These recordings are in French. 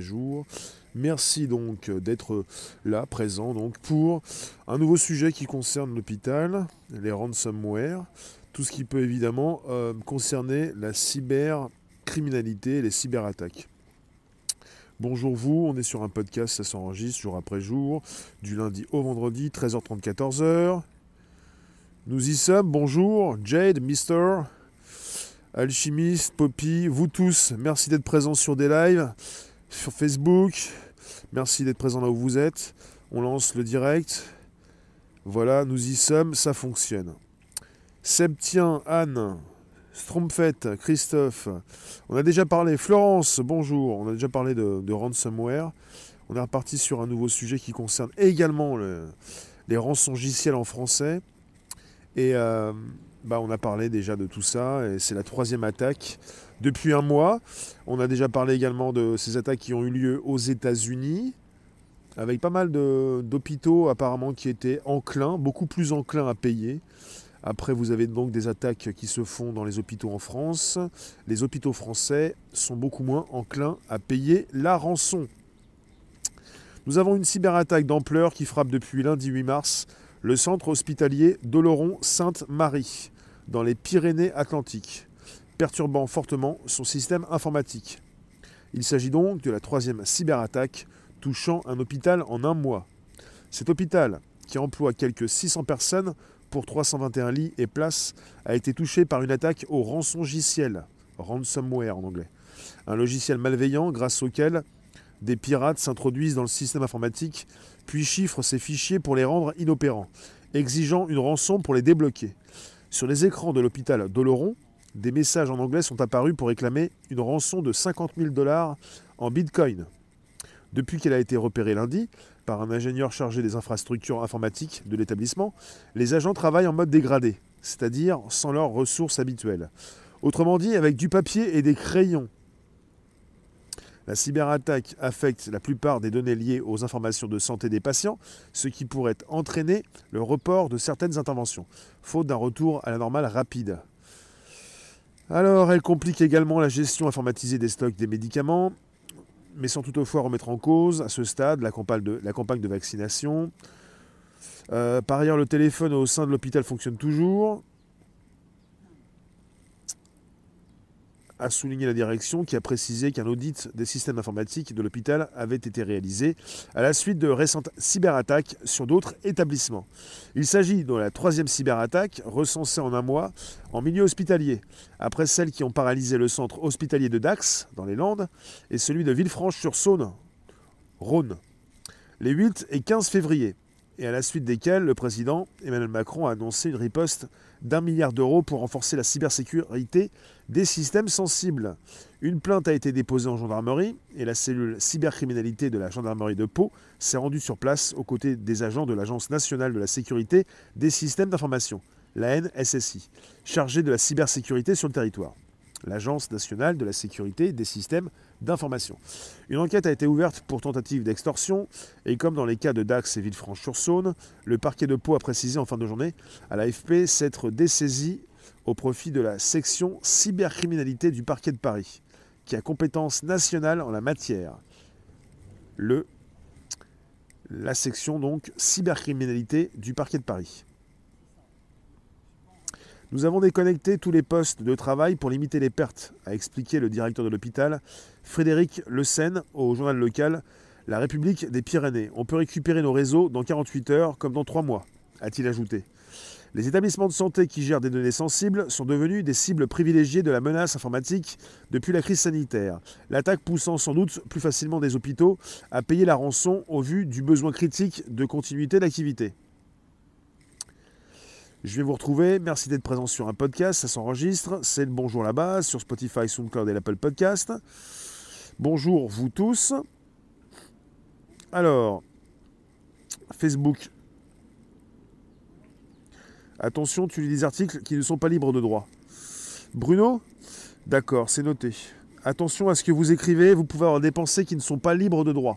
jour. Merci donc d'être là, présent donc pour un nouveau sujet qui concerne l'hôpital, les ransomware, tout ce qui peut évidemment euh, concerner la cybercriminalité, les cyberattaques. Bonjour vous, on est sur un podcast, ça s'enregistre jour après jour, du lundi au vendredi, 13h30, 14h. Nous y sommes, bonjour, Jade, Mister, Alchimiste, Poppy, vous tous, merci d'être présents sur des lives, sur Facebook, merci d'être présents là où vous êtes. On lance le direct. Voilà, nous y sommes, ça fonctionne. Septien, Anne, Stromfet, Christophe, on a déjà parlé, Florence, bonjour, on a déjà parlé de, ransomware. On est reparti sur un nouveau sujet qui concerne également les rançongiciels en français. Et euh, bah, on a parlé déjà de tout ça, et c'est la troisième attaque depuis un mois. On a déjà parlé également de ces attaques qui ont eu lieu aux États-Unis, avec pas mal d'hôpitaux apparemment qui étaient enclins, beaucoup plus enclins à payer. Après, vous avez donc des attaques qui se font dans les hôpitaux en France. Les hôpitaux français sont beaucoup moins enclins à payer la rançon. Nous avons une cyberattaque d'ampleur qui frappe depuis lundi 8 mars le centre hospitalier d'Oloron-Sainte-Marie, dans les Pyrénées-Atlantiques, perturbant fortement son système informatique. Il s'agit donc de la troisième cyberattaque touchant un hôpital en un mois. Cet hôpital, qui emploie quelques 600 personnes pour 321 lits et places, a été touché par une attaque au rançongiciel, ransomware en anglais, un logiciel malveillant grâce auquel des pirates s'introduisent dans le système informatique, puis chiffrent ces fichiers pour les rendre inopérants, exigeant une rançon pour les débloquer. Sur les écrans de l'hôpital d'Oloron, des messages en anglais sont apparus pour réclamer une rançon de 50 000 dollars en bitcoin. Depuis qu'elle a été repérée lundi par un ingénieur chargé des infrastructures informatiques de l'établissement, les agents travaillent en mode dégradé, c'est-à-dire sans leurs ressources habituelles. Autrement dit, avec du papier et des crayons la cyberattaque affecte la plupart des données liées aux informations de santé des patients, ce qui pourrait entraîner le report de certaines interventions, faute d'un retour à la normale rapide. Alors, elle complique également la gestion informatisée des stocks des médicaments, mais sans toutefois remettre en cause, à ce stade, la campagne de, vaccination. Euh, par ailleurs, le téléphone au sein de l'hôpital fonctionne toujours. A souligné la direction qui a précisé qu'un audit des systèmes informatiques de l'hôpital avait été réalisé à la suite de récentes cyberattaques sur d'autres établissements. Il s'agit de la troisième cyberattaque recensée en un mois en milieu hospitalier, après celles qui ont paralysé le centre hospitalier de Dax, dans les Landes, et celui de Villefranche-sur-Saône, Rhône, les 8 et 15 février, et à la suite desquelles le président Emmanuel Macron a annoncé une riposte d'un milliard d'euros pour renforcer la cybersécurité des systèmes sensibles. Une plainte a été déposée en gendarmerie et la cellule cybercriminalité de la gendarmerie de Pau s'est rendue sur place aux côtés des agents de l'Agence nationale de la sécurité des systèmes d'information, la NSSI, chargée de la cybersécurité sur le territoire l'Agence nationale de la sécurité des systèmes Une enquête a été ouverte pour tentative d'extorsion et comme dans les cas de Dax et Villefranche-sur-Saône, le parquet de Pau a précisé en fin de journée à l'AFP s'être dessaisi au profit de la section cybercriminalité du parquet de Paris, qui a compétence nationale en la matière. Le, la section donc cybercriminalité du parquet de Paris. Nous avons déconnecté tous les postes de travail pour limiter les pertes, a expliqué le directeur de l'hôpital, Frédéric Le Seine, au journal local La République des Pyrénées. On peut récupérer nos réseaux dans 48 heures comme dans 3 mois, a-t-il ajouté. Les établissements de santé qui gèrent des données sensibles sont devenus des cibles privilégiées de la menace informatique depuis la crise sanitaire, l'attaque poussant sans doute plus facilement des hôpitaux à payer la rançon au vu du besoin critique de continuité d'activité. Je vais vous retrouver. Merci d'être présent sur un podcast. Ça s'enregistre. C'est le bonjour la base sur Spotify, SoundCloud et l'Apple Podcast. Bonjour vous tous. Alors, Facebook. Attention, tu lis des articles qui ne sont pas libres de droit. Bruno? D'accord, c'est noté. Attention à ce que vous écrivez, vous pouvez avoir des pensées qui ne sont pas libres de droit.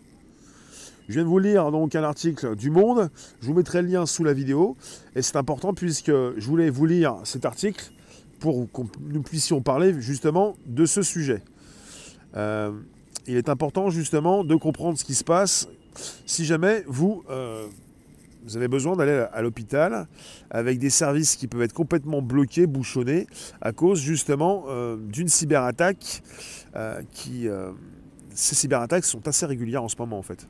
Je viens de vous lire donc un article du Monde. Je vous mettrai le lien sous la vidéo. Et c'est important puisque je voulais vous lire cet article pour que nous puissions parler justement de ce sujet. Euh, il est important justement de comprendre ce qui se passe si jamais vous, euh, vous avez besoin d'aller à l'hôpital avec des services qui peuvent être complètement bloqués, bouchonnés, à cause justement euh, d'une cyberattaque qui... ces cyberattaques sont assez régulières en ce moment en fait.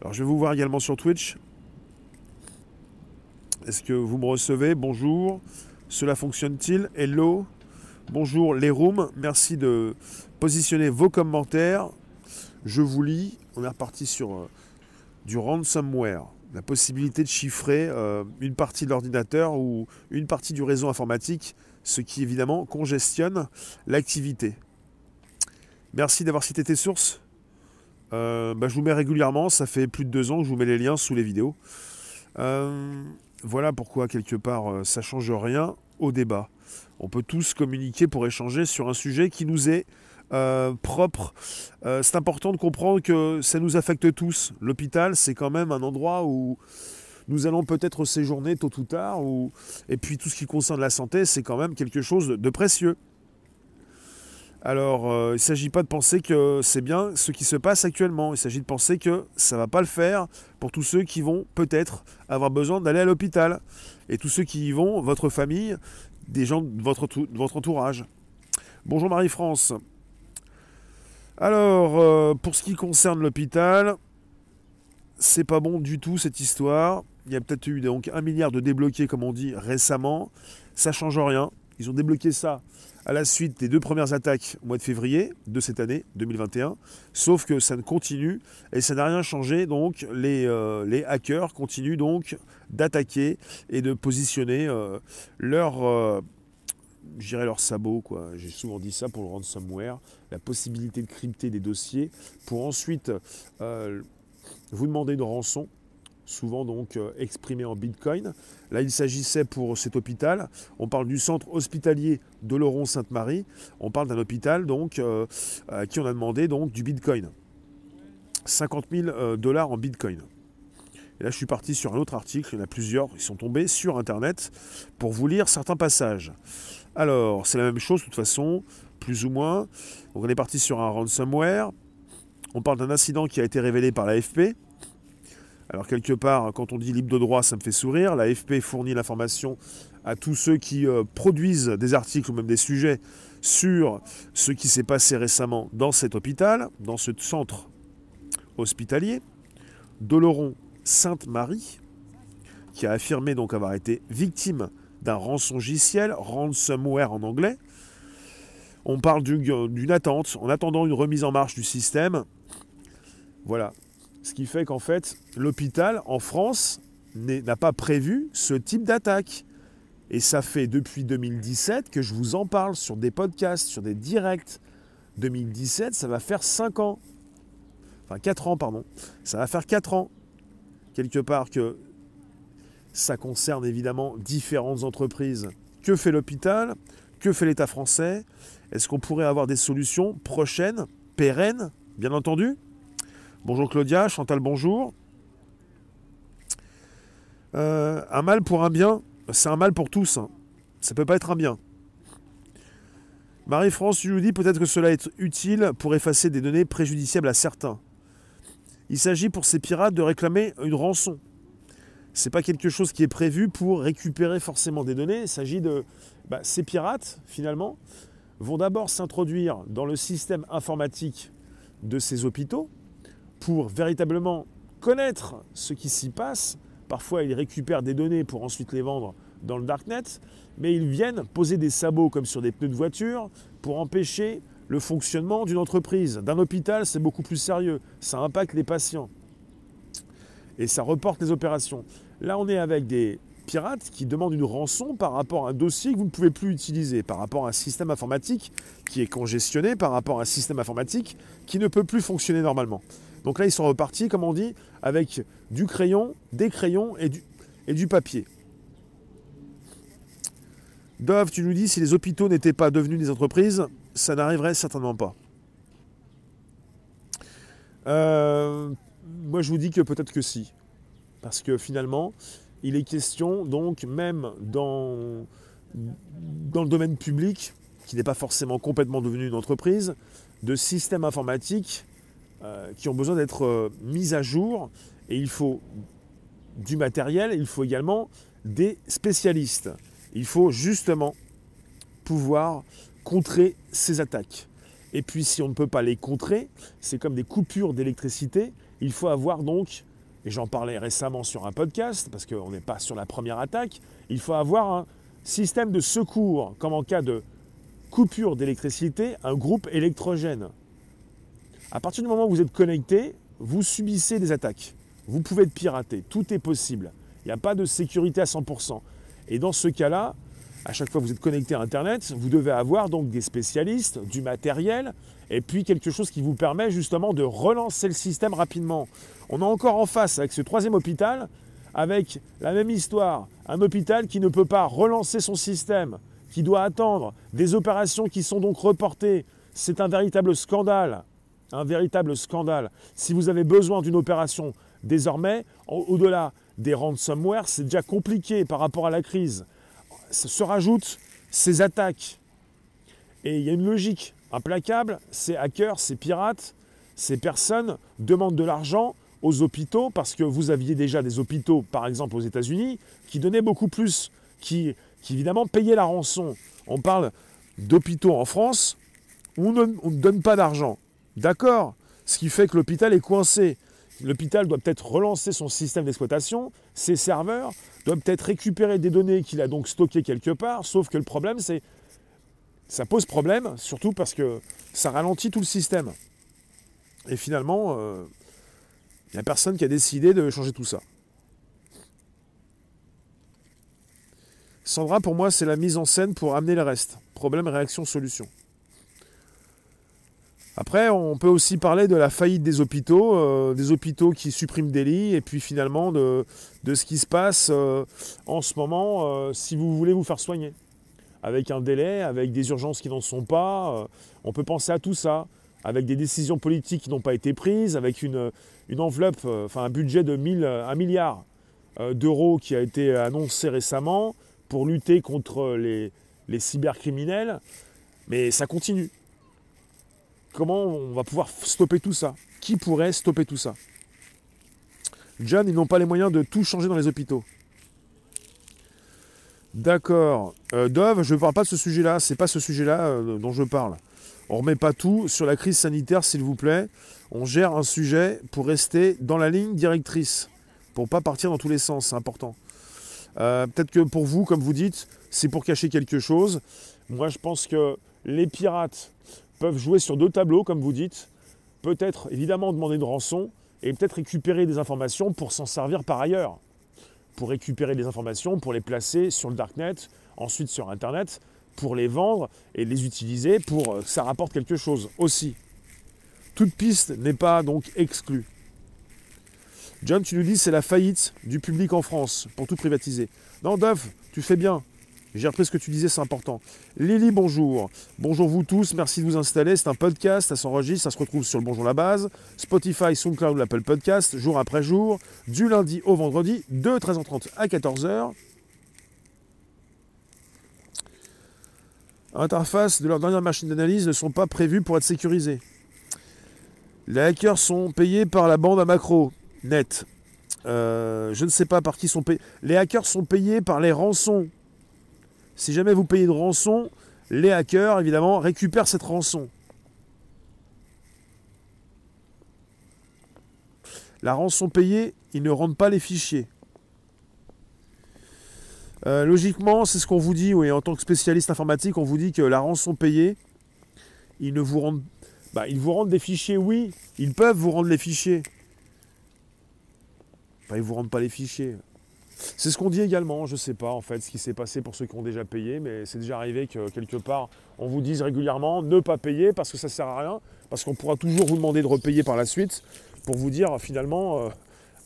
Alors je vais vous voir également sur Twitch. Est-ce que vous me recevez? Bonjour. Cela fonctionne-t-il? Hello. Bonjour les rooms. Merci de positionner vos commentaires. Je vous lis. On est reparti sur euh, du ransomware. La possibilité de chiffrer euh, une partie de l'ordinateur ou une partie du réseau informatique, ce qui évidemment congestionne l'activité. Merci d'avoir cité tes sources. Euh, bah, je vous mets régulièrement, ça fait plus de deux ans que je vous mets les liens sous les vidéos. voilà pourquoi quelque part ça change rien au débat. On peut tous communiquer pour échanger sur un sujet qui nous est euh, propre. Euh, c'est important de comprendre que ça nous affecte tous. L'hôpital, c'est quand même un endroit où nous allons peut-être séjourner tôt ou tard. Et puis tout ce qui concerne la santé, c'est quand même quelque chose de précieux. Alors, euh, il ne s'agit pas de penser que c'est bien ce qui se passe actuellement. Il s'agit de penser que ça ne va pas le faire pour tous ceux qui vont peut-être avoir besoin d'aller à l'hôpital. Et tous ceux qui y vont, votre famille, des gens de votre, entourage. Bonjour Marie-France. Alors, euh, pour ce qui concerne l'hôpital, c'est pas bon du tout cette histoire. Il y a peut-être eu donc un milliard de débloqués, comme on dit, récemment. Ça change rien. Ils ont débloqué ça à la suite des deux premières attaques au mois de février de cette année 2021. Sauf que ça ne continue et ça n'a rien changé. Donc les, euh, les hackers continuent donc d'attaquer et de positionner euh, leur leur sabot. J'ai souvent dit ça pour le ransomware, la possibilité de crypter des dossiers pour ensuite euh, vous demander une rançon, souvent donc euh, exprimée en bitcoin. Là, il s'agissait pour cet hôpital, on parle du centre hospitalier de Laurent-Sainte-Marie, on parle d'un hôpital donc euh, à qui on a demandé donc du bitcoin. 50 000 dollars en bitcoin. Et là, je suis parti sur un autre article, il y en a plusieurs, ils sont tombés sur Internet pour vous lire certains passages. Alors, c'est la même chose de toute façon, plus ou moins. On est parti sur un ransomware. On parle d'un incident qui a été révélé par l'AFP. Alors, quelque part, quand on dit libre de droit, ça me fait sourire. L'AFP fournit l'information à tous ceux qui euh, produisent des articles ou même des sujets sur ce qui s'est passé récemment dans cet hôpital, dans ce centre hospitalier. Doloron Sainte-Marie, qui a affirmé donc avoir été victime d'un rançongiciel, ransomware en anglais. On parle d'une attente, en attendant une remise en marche du système. Voilà. Ce qui fait qu'en fait, l'hôpital en France n'a pas prévu ce type d'attaque. Et ça fait depuis 2017 que je vous en parle sur des podcasts, sur des directs. 2017, ça va faire 5 ans. Enfin 4 ans, pardon. Ça va faire 4 ans. Quelque part que ça concerne évidemment différentes entreprises. Que fait l'hôpital? Que fait l'État français? Est-ce qu'on pourrait avoir des solutions prochaines, pérennes, bien entendu Bonjour Claudia, Chantal, bonjour. Euh, un mal pour un bien, c'est un mal pour tous. Ça Ça peut pas être un bien. Marie-France nous dit peut-être que cela est utile pour effacer des données préjudiciables à certains. Il s'agit pour ces pirates de réclamer une rançon c'est pas quelque chose qui est prévu pour récupérer forcément des données. Il s'agit de bah, ces pirates finalement vont d'abord s'introduire dans le système informatique de ces hôpitaux pour véritablement connaître ce qui s'y passe. Parfois, ils récupèrent des données pour ensuite les vendre dans le darknet, mais ils viennent poser des sabots comme sur des pneus de voiture pour empêcher le fonctionnement d'une entreprise. D'un hôpital, c'est beaucoup plus sérieux. Ça impacte les patients. Et ça reporte les opérations. Là, on est avec des pirates qui demandent une rançon par rapport à un dossier que vous ne pouvez plus utiliser, par rapport à un système informatique qui est congestionné, par rapport à un système informatique qui ne peut plus fonctionner normalement. Donc là, ils sont repartis, comme on dit, avec du crayon, des crayons et du, papier. Dove, tu nous dis, si les hôpitaux n'étaient pas devenus des entreprises, ça n'arriverait certainement pas. Euh, moi, je vous dis que peut-être que si. Parce que finalement, il est question, donc, même dans, dans le domaine public, qui n'est pas forcément complètement devenu une entreprise, de systèmes informatiques euh, qui ont besoin d'être euh, mis à jour. Et il faut du matériel, il faut également des spécialistes. Il faut justement pouvoir contrer ces attaques. Et puis si on ne peut pas les contrer, c'est comme des coupures d'électricité. Il faut avoir donc, et j'en parlais récemment sur un podcast, parce qu'on n'est pas sur la première attaque, il faut avoir un système de secours, comme en cas de coupure d'électricité, un groupe électrogène. À partir du moment où vous êtes connecté, vous subissez des attaques. Vous pouvez être piraté, tout est possible. Il n'y a pas de sécurité à 100%. Et dans ce cas-là, à chaque fois que vous êtes connecté à Internet, vous devez avoir donc des spécialistes, du matériel, et puis quelque chose qui vous permet justement de relancer le système rapidement. On est encore en face avec ce troisième hôpital, avec la même histoire, un hôpital qui ne peut pas relancer son système, qui doit attendre des opérations qui sont donc reportées. C'est un véritable scandale, un véritable scandale. Si vous avez besoin d'une opération désormais, au-delà des ransomware, c'est déjà compliqué par rapport à la crise se rajoutent ces attaques. Et il y a une logique implacable, ces hackers, ces pirates, ces personnes demandent de l'argent aux hôpitaux parce que vous aviez déjà des hôpitaux, par exemple aux États-Unis, qui donnaient beaucoup plus, qui, évidemment payaient la rançon. On parle d'hôpitaux en France où on ne donne pas d'argent. D'accord Ce qui fait que l'hôpital est coincé. L'hôpital doit peut-être relancer son système d'exploitation, ses serveurs, doit peut-être récupérer des données qu'il a donc stockées quelque part, sauf que le problème, c'est ça pose problème, surtout parce que ça ralentit tout le système. Et finalement, il euh, n'y a personne qui a décidé de changer tout ça. Sandra, pour moi, c'est la mise en scène pour amener le reste. Problème, réaction, solution. Après, on peut aussi parler de la faillite des hôpitaux, euh, des hôpitaux qui suppriment des lits, et puis finalement de, ce qui se passe euh, en ce moment euh, si vous voulez vous faire soigner. Avec un délai, avec des urgences qui n'en sont pas, on peut penser à tout ça, avec des décisions politiques qui n'ont pas été prises, avec une, enveloppe, enfin un budget de 1 milliard d'euros qui a été annoncé récemment pour lutter contre les cybercriminels, mais ça continue. Comment on va pouvoir stopper tout ça? Qui pourrait stopper tout ça? John, ils n'ont pas les moyens de tout changer dans les hôpitaux. D'accord. Euh, Dove, je ne parle pas de ce sujet-là. C'est pas ce sujet-là euh, dont je parle. On remet pas tout sur la crise sanitaire, s'il vous plaît. On gère un sujet pour rester dans la ligne directrice, pour pas partir dans tous les sens. C'est important. Euh, peut-être que pour vous, comme vous dites, c'est pour cacher quelque chose. Moi, je pense que les pirates peuvent jouer sur deux tableaux, comme vous dites, peut-être évidemment demander de rançon et peut-être récupérer des informations pour s'en servir par ailleurs. Pour récupérer des informations, pour les placer sur le darknet, ensuite sur Internet, pour les vendre et les utiliser pour que ça rapporte quelque chose aussi. Toute piste n'est pas donc exclue. John, tu nous dis c'est la faillite du public en France pour tout privatiser. Non, Duff, tu fais bien. J'ai repris ce que tu disais, c'est important. Lily, bonjour. Bonjour vous tous, merci de vous installer. C'est un podcast, ça s'enregistre, ça se retrouve sur le Bonjour la base, Spotify, SoundCloud, l'Apple Podcast, jour après jour, du lundi au vendredi, de 13h30 à 14h. Interfaces de leur dernière machine d'analyse ne sont pas prévues pour être sécurisées. Les hackers sont payés par la bande à macro, net. Euh, je ne sais pas par qui sont payés. Les hackers sont payés par les rançons si jamais vous payez de rançon, les hackers, évidemment, récupèrent cette rançon. La rançon payée, ils ne rendent pas les fichiers. Euh, logiquement, c'est ce qu'on vous dit, oui, en tant que spécialiste informatique, on vous dit que la rançon payée, ils ne vous rendent, bah, ils vous rendent des fichiers, oui, ils peuvent vous rendre les fichiers. Ils ne vous rendent pas les fichiers. C'est ce qu'on dit également, je ne sais pas en fait ce qui s'est passé pour ceux qui ont déjà payé, mais c'est déjà arrivé que quelque part on vous dise régulièrement ne pas payer parce que ça ne sert à rien, parce qu'on pourra toujours vous demander de repayer par la suite pour vous dire finalement euh,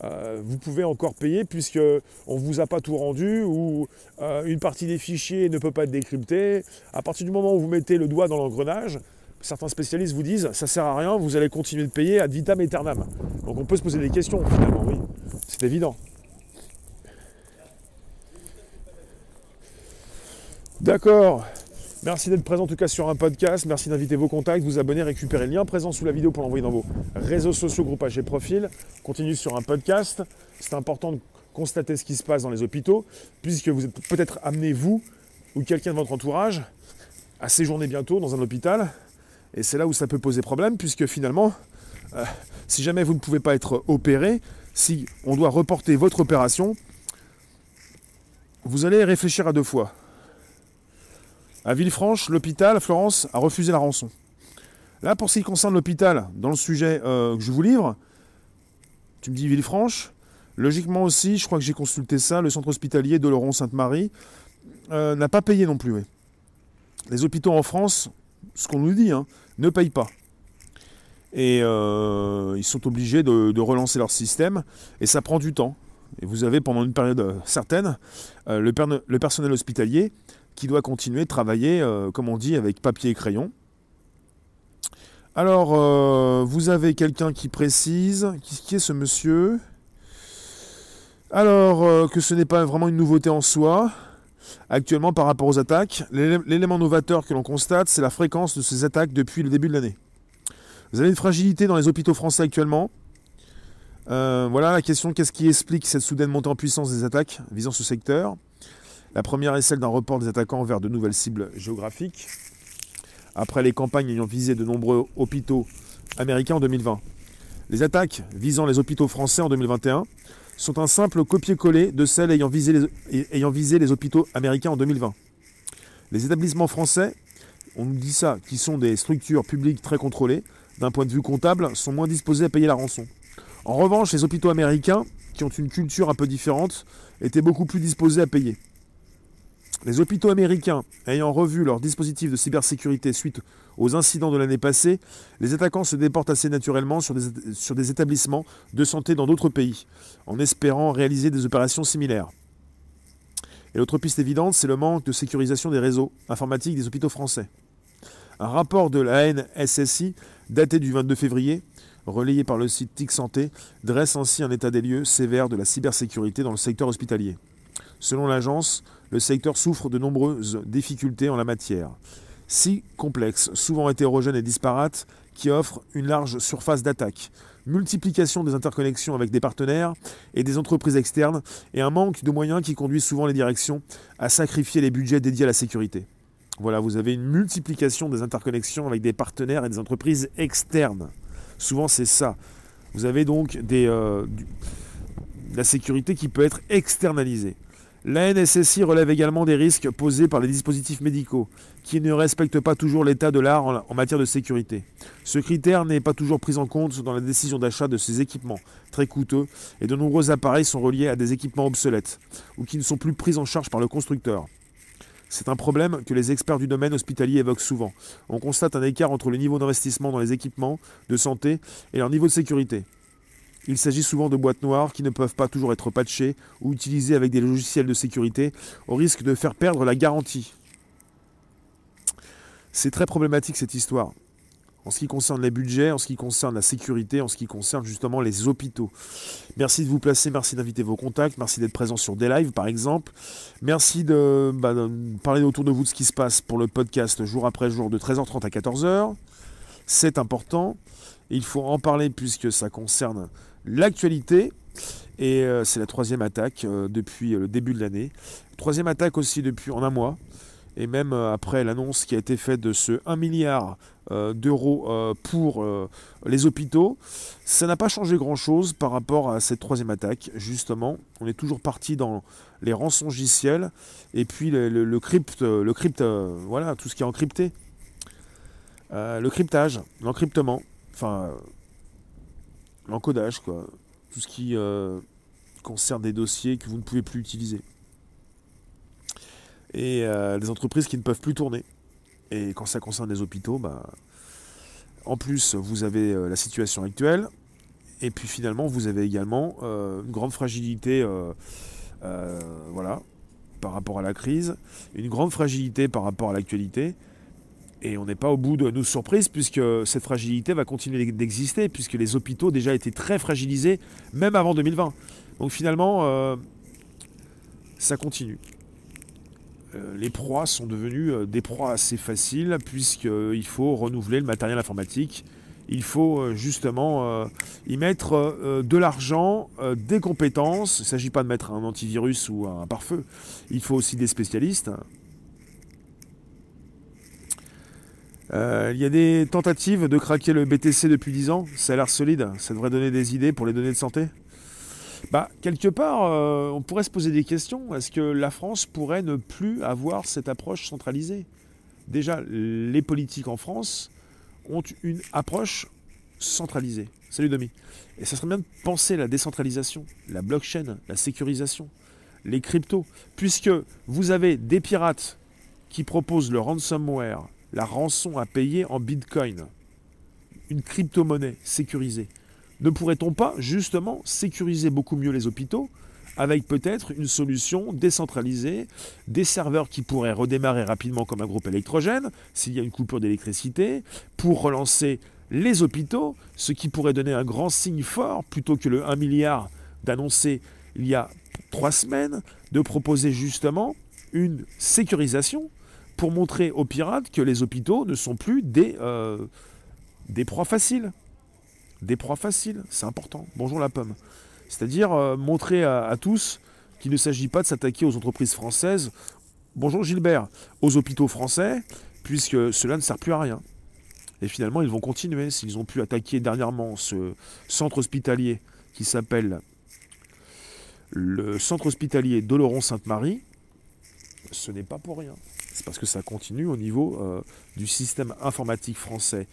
euh, vous pouvez encore payer puisque on ne vous a pas tout rendu ou euh, une partie des fichiers ne peut pas être décryptée. À partir du moment où vous mettez le doigt dans l'engrenage, certains spécialistes vous disent ça sert à rien, vous allez continuer de payer ad vitam aeternam. Donc on peut se poser des questions finalement, oui, c'est évident. D'accord. Merci d'être présent en tout cas sur un podcast. Merci d'inviter vos contacts, vous abonner, récupérer le lien présent sous la vidéo pour l'envoyer dans vos réseaux sociaux, groupages et profils. Continue sur un podcast. C'est important de constater ce qui se passe dans les hôpitaux, puisque vous êtes peut-être amené, vous ou quelqu'un de votre entourage, à séjourner bientôt dans un hôpital. Et c'est là où ça peut poser problème, puisque finalement, euh, si jamais vous ne pouvez pas être opéré, si on doit reporter votre opération, vous allez réfléchir à deux fois. À Villefranche, l'hôpital, Florence, a refusé la rançon. Là, pour ce qui concerne l'hôpital, dans le sujet euh, que je vous livre, tu me dis Villefranche, logiquement aussi, je crois que j'ai consulté ça, le centre hospitalier de Laurent-Sainte-Marie euh, n'a pas payé non plus. Les hôpitaux en France, ce qu'on nous dit, hein, ne payent pas. Et euh, ils sont obligés de, relancer leur système, et ça prend du temps. Et vous avez pendant une période certaine le personnel hospitalier qui doit continuer de travailler, euh, comme on dit, avec papier et crayon. Alors, euh, vous avez quelqu'un qui précise, qui, est ce monsieur? Alors, euh, que ce n'est pas vraiment une nouveauté en soi, actuellement par rapport aux attaques. L'élément novateur que l'on constate, c'est la fréquence de ces attaques depuis le début de l'année. Vous avez une fragilité dans les hôpitaux français actuellement. voilà la question, qu'est-ce qui explique cette soudaine montée en puissance des attaques visant ce secteur? La première est celle d'un report des attaquants vers de nouvelles cibles géographiques, après les campagnes ayant visé de nombreux hôpitaux américains en 2020. Les attaques visant les hôpitaux français en 2021 sont un simple copier-coller de celles ayant visé, les, ayant visé les hôpitaux américains en 2020. Les établissements français, on nous dit ça, qui sont des structures publiques très contrôlées, d'un point de vue comptable, sont moins disposés à payer la rançon. En revanche, les hôpitaux américains, qui ont une culture un peu différente, étaient beaucoup plus disposés à payer. Les hôpitaux américains ayant revu leur dispositif de cybersécurité suite aux incidents de l'année passée, les attaquants se déportent assez naturellement sur des, établissements de santé dans d'autres pays, en espérant réaliser des opérations similaires. Et l'autre piste évidente, c'est le manque de sécurisation des réseaux informatiques des hôpitaux français. Un rapport de la NSSI, daté du 22 février, relayé par le site TIC Santé, dresse ainsi un état des lieux sévère de la cybersécurité dans le secteur hospitalier. Selon l'agence, le secteur souffre de nombreuses difficultés en la matière. Si complexes, souvent hétérogènes et disparates, qui offrent une large surface d'attaque, multiplication des interconnexions avec des partenaires et des entreprises externes, et un manque de moyens qui conduit souvent les directions à sacrifier les budgets dédiés à la sécurité. Voilà, vous avez une multiplication des interconnexions avec des partenaires et des entreprises externes. Souvent, c'est ça. Vous avez donc euh, la sécurité qui peut être externalisée. La NSSI relève également des risques posés par les dispositifs médicaux, qui ne respectent pas toujours l'état de l'art en matière de sécurité. Ce critère n'est pas toujours pris en compte dans la décision d'achat de ces équipements, très coûteux, et de nombreux appareils sont reliés à des équipements obsolètes, ou qui ne sont plus pris en charge par le constructeur. C'est un problème que les experts du domaine hospitalier évoquent souvent. On constate un écart entre le niveau d'investissement dans les équipements de santé et leur niveau de sécurité. Il s'agit souvent de boîtes noires qui ne peuvent pas toujours être patchées ou utilisées avec des logiciels de sécurité au risque de faire perdre la garantie. C'est très problématique cette histoire. En ce qui concerne les budgets, en ce qui concerne la sécurité, en ce qui concerne justement les hôpitaux. Merci de vous placer, merci d'inviter vos contacts, merci d'être présent sur des lives par exemple. Merci de, bah, parler autour de vous de ce qui se passe pour le podcast jour après jour de 13h30 à 14h. C'est important. Il faut en parler puisque ça concerne l'actualité. Et euh, c'est la troisième attaque euh, depuis le début de l'année. Troisième attaque aussi depuis en un mois. Et même euh, après l'annonce qui a été faite de ce 1 milliard d'euros pour les hôpitaux, ça n'a pas changé grand-chose par rapport à cette troisième attaque. Justement, on est toujours parti dans les rançongiciels et puis le, le crypt, le crypt voilà, tout ce qui est encrypté. le cryptage, l'encryptement, enfin l'encodage, quoi. Tout ce qui euh, concerne des dossiers que vous ne pouvez plus utiliser. Et euh, des entreprises qui ne peuvent plus tourner. Et quand ça concerne les hôpitaux, bah, en plus, vous avez euh, la situation actuelle. Et puis finalement, vous avez également une grande fragilité voilà, par rapport à la crise, une grande fragilité par rapport à l'actualité. Et on n'est pas au bout de nos surprises puisque cette fragilité va continuer d'exister puisque les hôpitaux déjà étaient très fragilisés même avant 2020. Donc finalement, euh, ça continue. les proies sont devenues des proies assez faciles puisqu'il faut renouveler le matériel informatique. Il faut justement y mettre de l'argent, des compétences. Il ne s'agit pas de mettre un antivirus ou un pare-feu. Il faut aussi des spécialistes. Il y a des tentatives de craquer le BTC depuis 10 ans. Ça a l'air solide. Ça devrait donner des idées pour les données de santé. Bah, quelque part, euh, on pourrait se poser des questions. Est-ce que la France pourrait ne plus avoir cette approche centralisée? Déjà, les politiques en France ont une approche centralisée. Salut Domi. Et ça serait bien de penser la décentralisation, la blockchain, la sécurisation, les cryptos, puisque vous avez des pirates qui proposent le ransomware, la rançon à payer en bitcoin, une crypto-monnaie sécurisée. Ne pourrait-on pas justement sécuriser beaucoup mieux les hôpitaux avec peut-être une solution décentralisée, des serveurs qui pourraient redémarrer rapidement comme un groupe électrogène s'il y a une coupure d'électricité, pour relancer les hôpitaux, ce qui pourrait donner un grand signe fort plutôt que le 1 milliard d'annoncer il y a trois semaines, de proposer justement une sécurisation pour montrer aux pirates que les hôpitaux ne sont plus des, euh, des proies faciles des proies faciles, c'est important. Bonjour la pomme. C'est-à-dire euh, montrer à, tous qu'il ne s'agit pas de s'attaquer aux entreprises françaises. Bonjour Gilbert, aux hôpitaux français, puisque cela ne sert plus à rien. Et finalement, ils vont continuer. S'ils ont pu attaquer dernièrement ce centre hospitalier qui s'appelle le centre hospitalier d'Oloron-Sainte-Marie, ce n'est pas pour rien. Parce que ça continue au niveau euh, du système informatique français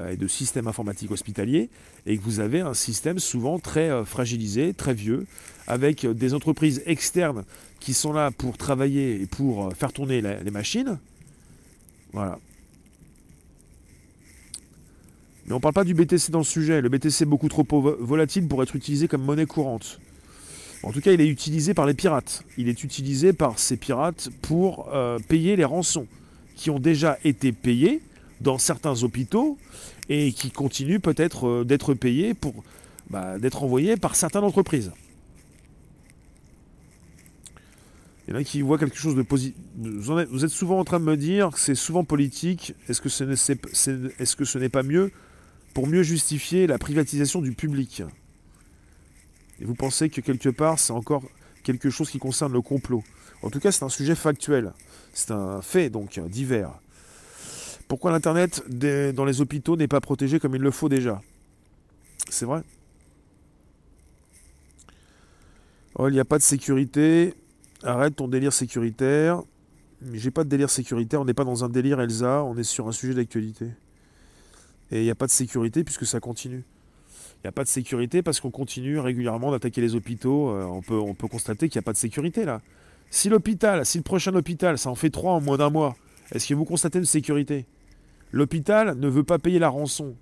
euh, et de système informatique hospitalier, et que vous avez un système souvent très euh, fragilisé, très vieux, avec des entreprises externes qui sont là pour travailler et pour faire tourner les machines. Voilà. Mais on ne parle pas du BTC dans le sujet. Le BTC est beaucoup trop volatile pour être utilisé comme monnaie courante. En tout cas, il est utilisé par les pirates. Il est utilisé par ces pirates pour payer les rançons qui ont déjà été payées dans certains hôpitaux et qui continuent peut-être euh, d'être payés pour bah, d'être envoyés par certaines entreprises. Il y en a qui voient quelque chose de positif. Vous êtes souvent en train de me dire que c'est souvent politique. Est-ce que ce n'est pas mieux pour mieux justifier la privatisation du public? Et vous pensez que quelque part, c'est encore quelque chose qui concerne le complot. En tout cas, c'est un sujet factuel. C'est un fait, donc, divers. Pourquoi l'Internet dans les hôpitaux n'est pas protégé comme il le faut déjà? C'est vrai? Oh, il n'y a pas de sécurité. Arrête ton délire sécuritaire. Mais j'ai pas de délire sécuritaire. On n'est pas dans un délire Elsa. On est sur un sujet d'actualité. Et il n'y a pas de sécurité puisque ça continue. Il n'y a pas de sécurité parce qu'on continue régulièrement d'attaquer les hôpitaux. Euh, on, peut, on peut constater qu'il n'y a pas de sécurité là. Si l'hôpital, si le prochain hôpital, ça en fait trois en moins d'un mois, est-ce que vous constatez une sécurité? L'hôpital ne veut pas payer la rançon.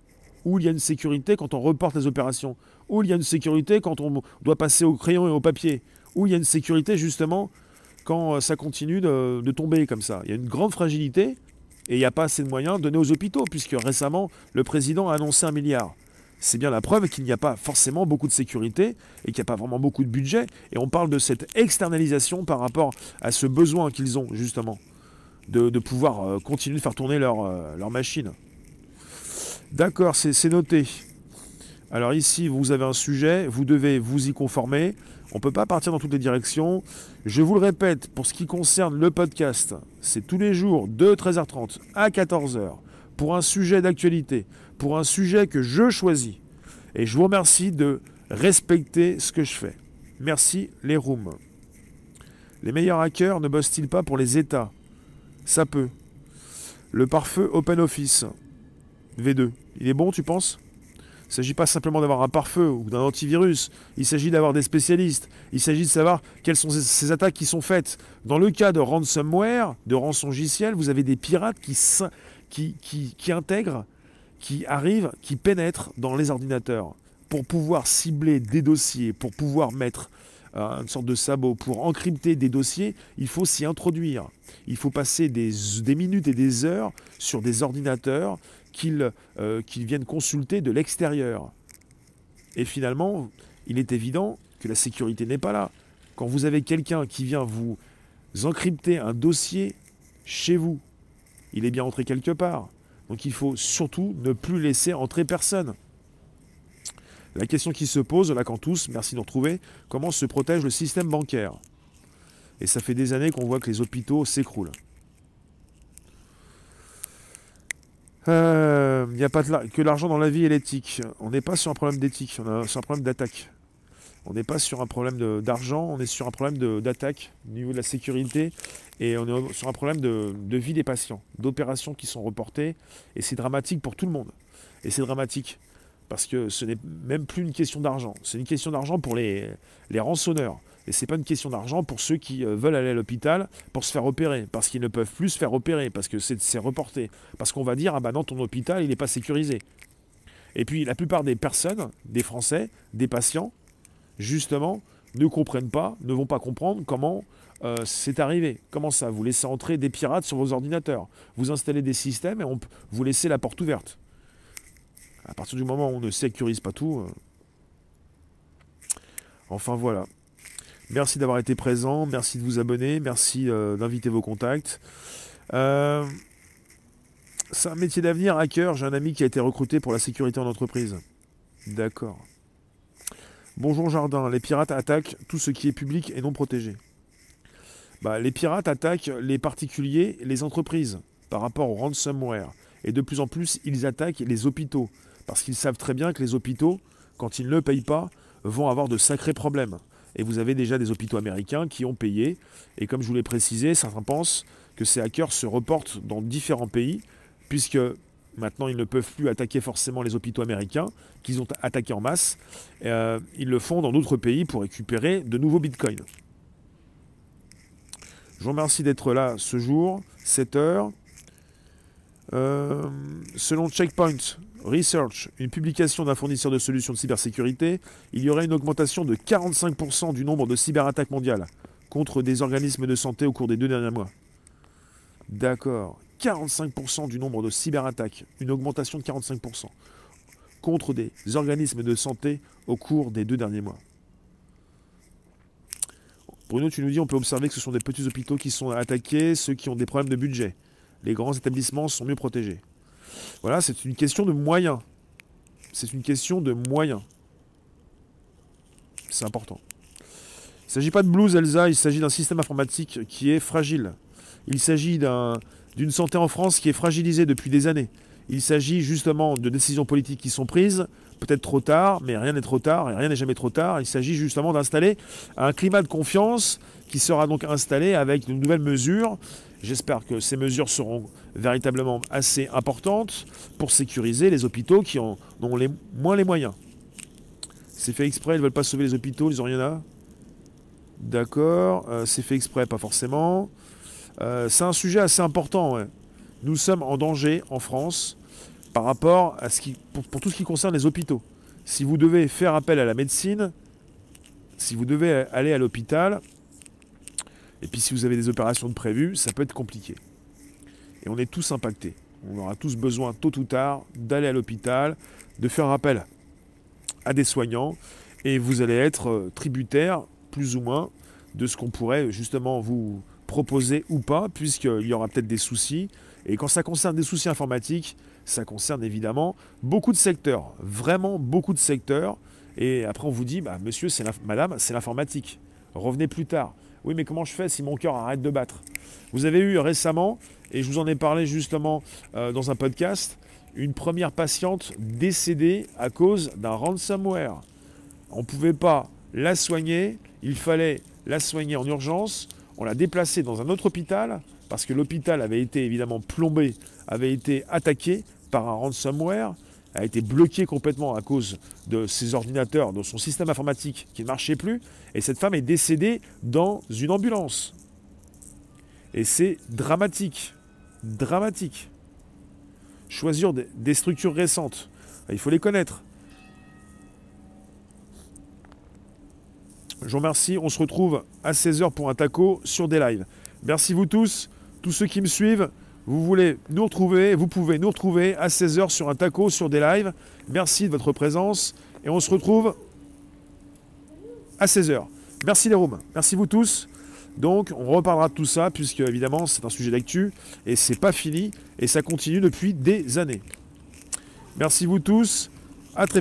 Où il y a une sécurité quand on reporte les opérations? Où il y a une sécurité quand on doit passer au crayon et au papier? Où il y a une sécurité justement quand euh, ça continue de, tomber comme ça? Il y a une grande fragilité et il n'y a pas assez de moyens donnés aux hôpitaux puisque récemment le président a annoncé un milliard. C'est bien la preuve qu'il n'y a pas forcément beaucoup de sécurité et qu'il n'y a pas vraiment beaucoup de budget. Et on parle de cette externalisation par rapport à ce besoin qu'ils ont justement de, pouvoir euh, continuer de faire tourner leur, euh, leur machine. D'accord, c'est noté. Alors ici, vous avez un sujet, vous devez vous y conformer. On ne peut pas partir dans toutes les directions. Je vous le répète, pour ce qui concerne le podcast, c'est tous les jours de 13h30 à 14h pour un sujet d'actualité, pour un sujet que je choisis. Et je vous remercie de respecter ce que je fais. Merci les rooms. Les meilleurs hackers ne bossent-ils pas pour les États? Ça peut. Le pare-feu OpenOffice V2, il est bon, tu penses? Il ne s'agit pas simplement d'avoir un pare-feu ou d'un antivirus, il s'agit d'avoir des spécialistes, il s'agit de savoir quelles sont ces attaques qui sont faites. Dans le cas de ransomware, de rançongiciel, vous avez des pirates qui intègrent, qui arrivent, qui pénètrent dans les ordinateurs pour pouvoir cibler des dossiers, pour pouvoir mettre une sorte de sabot. Pour encrypter des dossiers, il faut s'y introduire. Il faut passer des, minutes et des heures sur des ordinateurs euh, qu'ils viennent consulter de l'extérieur. Et finalement, il est évident que la sécurité n'est pas là. Quand vous avez quelqu'un qui vient vous encryptez un dossier chez vous. Il est bien entré quelque part. Donc il faut surtout ne plus laisser entrer personne. La question qui se pose, là quand tous, merci de nous retrouver, comment se protège le système bancaire? Et ça fait des années qu'on voit que les hôpitaux s'écroulent. Il euh, n'y a pas que l'argent dans la vie et l'éthique. On n'est pas sur un problème d'éthique, on est sur un problème d'attaque. On n'est pas sur un problème d'argent, on est sur un problème d'attaque au niveau de la sécurité et on est sur un problème de, vie des patients, d'opérations qui sont reportées et c'est dramatique pour tout le monde. Et c'est dramatique parce que ce n'est même plus une question d'argent, c'est une question d'argent pour les, les rançonneurs. Et ce n'est pas une question d'argent pour ceux qui euh, veulent aller à l'hôpital pour se faire opérer, parce qu'ils ne peuvent plus se faire opérer, parce que c'est reporté. Parce qu'on va dire, ah bah non, ton hôpital, il n'est pas sécurisé. Et puis la plupart des personnes, des Français, des patients, justement, ne comprennent pas, ne vont pas comprendre comment euh, c'est arrivé. Comment ça Vous laissez entrer des pirates sur vos ordinateurs. Vous installez des systèmes et on, vous laissez la porte ouverte. À partir du moment où on ne sécurise pas tout. Euh, enfin voilà. Merci d'avoir été présent, merci de vous abonner, merci euh, d'inviter vos contacts. C'est un métier d'avenir, hacker. J'ai un ami qui a été recruté pour la sécurité en entreprise. D'accord. Bonjour Jardin, les pirates attaquent tout ce qui est public et non protégé. Bah, les pirates attaquent les particuliers les entreprises par rapport au ransomware. Et de plus en plus, ils attaquent les hôpitaux. Parce qu'ils savent très bien que les hôpitaux, quand ils ne payent pas, vont avoir de sacrés problèmes. Et vous avez déjà des hôpitaux américains qui ont payé. Et comme je vous l'ai précisé, certains pensent que ces hackers se reportent dans différents pays, puisque maintenant ils ne peuvent plus attaquer forcément les hôpitaux américains, qu'ils ont attaqués en masse. Euh, ils le font dans d'autres pays pour récupérer de nouveaux bitcoins. Je vous remercie d'être là ce jour, 7 heures. Euh, selon Checkpoint Research, une publication d'un fournisseur de solutions de cybersécurité, il y aurait une augmentation de 45% du nombre de cyberattaques mondiales contre des organismes de santé au cours des deux derniers mois. D'accord. 45% du nombre de cyberattaques, une augmentation de 45% contre des organismes de santé au cours des deux derniers mois. Bruno, tu nous dis on peut observer que ce sont des petits hôpitaux qui sont attaqués, ceux qui ont des problèmes de budget les grands établissements sont mieux protégés. Voilà, c'est une question de moyens. C'est une question de moyens. C'est important. Il ne s'agit pas de blues, Elsa, il s'agit d'un système informatique qui est fragile. Il s'agit d'une santé en France qui est fragilisée depuis des années. Il s'agit justement de décisions politiques qui sont prises, peut-être trop tard, mais rien n'est trop tard et rien n'est jamais trop tard. Il s'agit justement d'installer un climat de confiance qui sera donc installé avec de nouvelles mesures J'espère que ces mesures seront véritablement assez importantes pour sécuriser les hôpitaux qui en ont les, moins les moyens. C'est fait exprès, ils ne veulent pas sauver les hôpitaux, ils n'ont rien à. D'accord, euh, c'est fait exprès, pas forcément. Euh, c'est un sujet assez important. Nous sommes en danger en France par rapport à ce qui, pour tout ce qui concerne les hôpitaux. Si vous devez faire appel à la médecine, si vous devez aller à l'hôpital, et puis si vous avez des opérations de prévues, ça peut être compliqué. Et on est tous impactés. On aura tous besoin, tôt ou tard, d'aller à l'hôpital, de faire appel à des soignants, et vous allez être euh, tributaire, plus ou moins, de ce qu'on pourrait justement vous proposer ou pas, puisqu'il y aura peut-être des soucis. Et quand ça concerne des soucis informatiques, ça concerne évidemment beaucoup de secteurs, vraiment beaucoup de secteurs. Et après, on vous dit, bah, monsieur, c'est madame, c'est l'informatique. Revenez plus tard. Oui, mais comment je fais si mon cœur arrête de battre? Vous avez eu récemment, et je vous en ai parlé justement euh, dans un podcast, une première patiente décédée à cause d'un ransomware. On ne pouvait pas la soigner, il fallait la soigner en urgence. On l'a déplacée dans un autre hôpital parce que l'hôpital avait été évidemment plombé, avait été attaqué par un ransomware a été bloqué complètement à cause de ses ordinateurs, de son système informatique qui ne marchait plus, et cette femme est décédée dans une ambulance. Et c'est dramatique, dramatique. Choisir des structures récentes, il faut les connaître. Je vous remercie, on se retrouve à 16h pour un taco sur des lives. Merci vous tous, tous ceux qui me suivent. Vous voulez nous retrouver, vous pouvez nous retrouver à 16h sur un taco, sur des lives. Merci de votre présence et on se retrouve à 16h. Merci les Roms, merci vous tous. Donc on reparlera de tout ça, puisque évidemment c'est un sujet d'actu, et c'est pas fini, et ça continue depuis des années. Merci vous tous, à très.